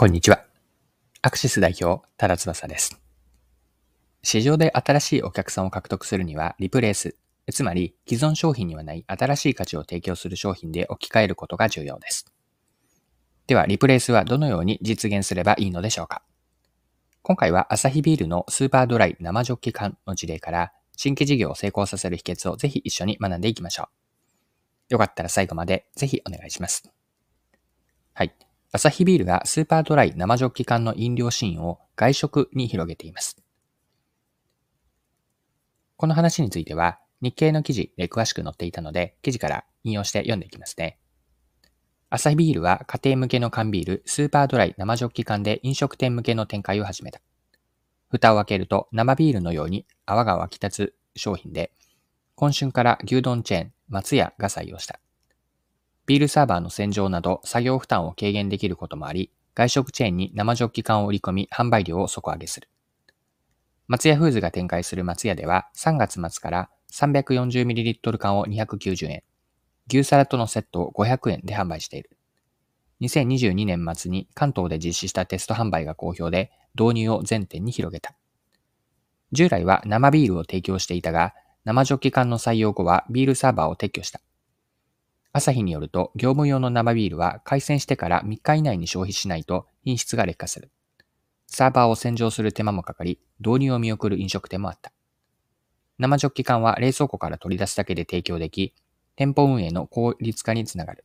こんにちは。アクシス代表、多田翼です。市場で新しいお客さんを獲得するには、リプレース、つまり既存商品にはない新しい価値を提供する商品で置き換えることが重要です。では、リプレースはどのように実現すればいいのでしょうか？今回はアサヒビールのスーパードライ生ジョッキ缶の事例から新規事業を成功させる秘訣をぜひ一緒に学んでいきましょう。よかったら最後までぜひお願いします。はい。アサヒビールがスーパードライ生ジョッキ缶の飲料シーンを外食に広げています。この話については日経の記事で詳しく載っていたので記事から引用して読んでいきますね。アサヒビールは家庭向けの缶ビールスーパードライ生ジョッキ缶で飲食店向けの展開を始めた。蓋を開けると生ビールのように泡が湧き立つ商品で、今春から牛丼チェーン松屋が採用した。ビールサーバーの洗浄など作業負担を軽減できることもあり、外食チェーンに生ジョッキ缶を売り込み販売量を底上げする。松屋フーズが展開する松屋では3月末から 340ml 缶を290円、牛皿とのセットを500円で販売している。2022年末に関東で実施したテスト販売が好評で導入を全店に広げた。従来は生ビールを提供していたが、生ジョッキ缶の採用後はビールサーバーを撤去した。朝日によると、業務用の生ビールは開栓してから3日以内に消費しないと品質が劣化する。サーバーを洗浄する手間もかかり、導入を見送る飲食店もあった。生ジョッキ缶は冷蔵庫から取り出すだけで提供でき、店舗運営の効率化につながる。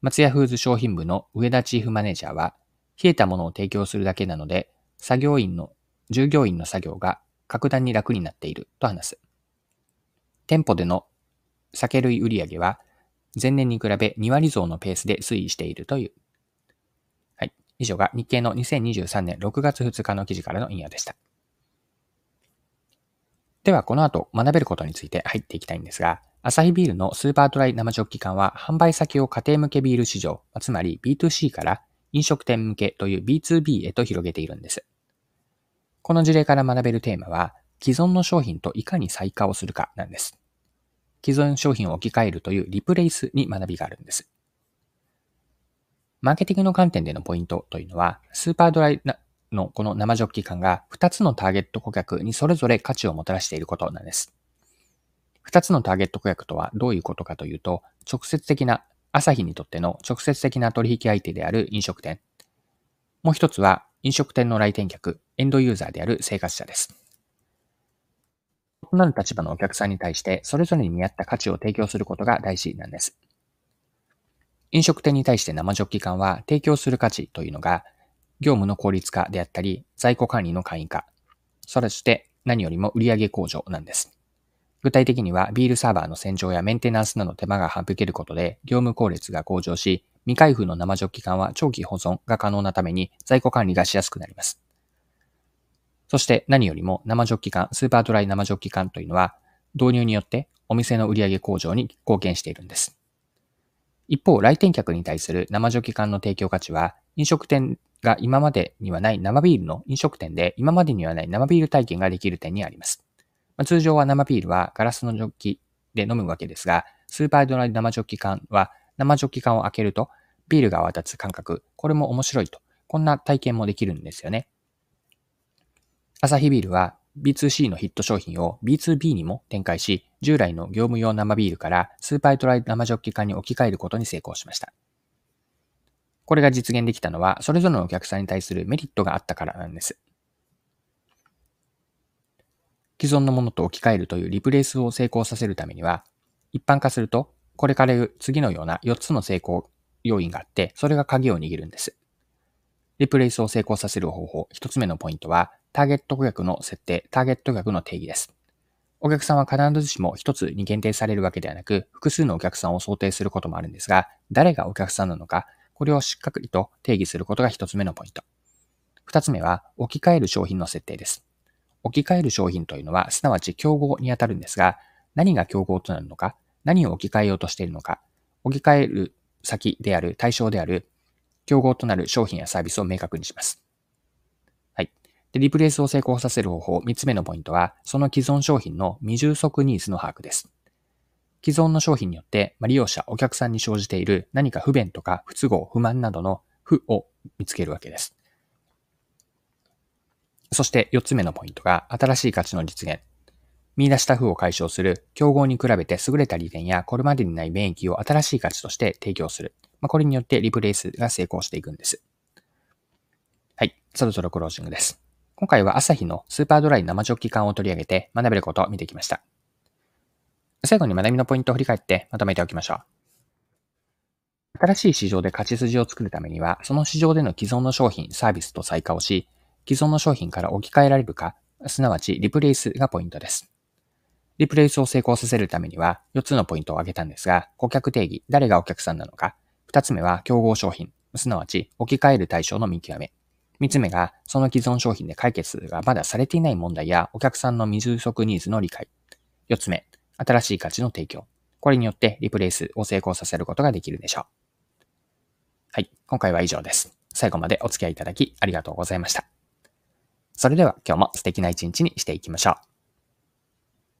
松屋フーズ商品部の上田チーフマネージャーは、冷えたものを提供するだけなので、作業員の、従業員の作業が格段に楽になっていると話す。店舗での酒類売上は前年に比べ2割増のペースで推移しているという。はい。以上が日経の2023年6月2日の記事からの引用でした。では、この後学べることについて入っていきたいんですが、アサヒビールのスーパードライ生ジョッキ缶は販売先を家庭向けビール市場、つまり B2C から飲食店向けという B2B へと広げているんです。この事例から学べるテーマは、既存の商品といかに再化をするかなんです。既存商品を置き換えるというリプレイスに学びがあるんです。マーケティングの観点でのポイントというのは、スーパードライのこの生ジョッキ感が2つのターゲット顧客にそれぞれ価値をもたらしていることなんです。2つのターゲット顧客とはどういうことかというと、直接的な、朝日にとっての直接的な取引相手である飲食店。もう一つは飲食店の来店客、エンドユーザーである生活者です。異なる立場のお客さんに対して、それぞれに見合った価値を提供することが大事なんです。飲食店に対して生ジョッキ缶は提供する価値というのが、業務の効率化であったり、在庫管理の簡易化、それして何よりも売上向上なんです。具体的には、ビールサーバーの洗浄やメンテナンスなど手間が省けることで、業務効率が向上し、未開封の生ジョッキ缶は長期保存が可能なために在庫管理がしやすくなります。そして何よりも生ジョッキ缶、スーパードライ生ジョッキ缶というのは導入によってお店の売上向上に貢献しているんです。一方、来店客に対する生ジョッキ缶の提供価値は飲食店が今までにはない生ビールの飲食店で今までにはない生ビール体験ができる点にあります。まあ、通常は生ビールはガラスのジョッキで飲むわけですが、スーパードライ生ジョッキ缶は生ジョッキ缶を開けるとビールが泡立つ感覚、これも面白いと。こんな体験もできるんですよね。アサヒビールは B2C のヒット商品を B2B にも展開し、従来の業務用生ビールからスーパードライ生ジョッキ缶に置き換えることに成功しました。これが実現できたのは、それぞれのお客さんに対するメリットがあったからなんです。既存のものと置き換えるというリプレイスを成功させるためには、一般化すると、これから次のような4つの成功要因があって、それが鍵を握るんです。リプレイスを成功させる方法、1つ目のポイントは、ターゲット顧客の設定、ターゲット顧客の定義です。お客さんは必ずしも一つに限定されるわけではなく、複数のお客さんを想定することもあるんですが、誰がお客さんなのか、これをしっかりと定義することが一つ目のポイント。二つ目は、置き換える商品の設定です。置き換える商品というのは、すなわち競合にあたるんですが、何が競合となるのか、何を置き換えようとしているのか、置き換える先である対象である競合となる商品やサービスを明確にします。はいで、リプレイスを成功させる方法、3つ目のポイントは、その既存商品の未充足ニーズの把握です。既存の商品によって、ま利用者、お客さんに生じている何か不便とか不都合、不満などの負を見つけるわけです。そして4つ目のポイントが新しい価値の実現。見出した負を解消する、競合に比べて優れた利点やこれまでにない免疫を新しい価値として提供する。まあ、これによってリプレイスが成功していくんです。はい、そろそろクロージングです。今回は朝日のスーパードライ生ジョッキ缶を取り上げて学べることを見てきました。最後に学びのポイントを振り返ってまとめておきましょう。新しい市場で勝ち筋を作るためには、その市場での既存の商品、サービスと再化をし、既存の商品から置き換えられるか、すなわちリプレイスがポイントです。リプレイスを成功させるためには4つのポイントを挙げたんですが、顧客定義、誰がお客さんなのか。2つ目は競合商品、すなわち置き換える対象の見極め。3つ目が、その既存商品で解決がまだされていない問題やお客さんの未充足ニーズの理解。4つ目、新しい価値の提供。これによってリプレイスを成功させることができるでしょう。はい、今回は以上です。最後までお付き合いいただきありがとうございました。それでは今日も素敵な一日にしていきましょう。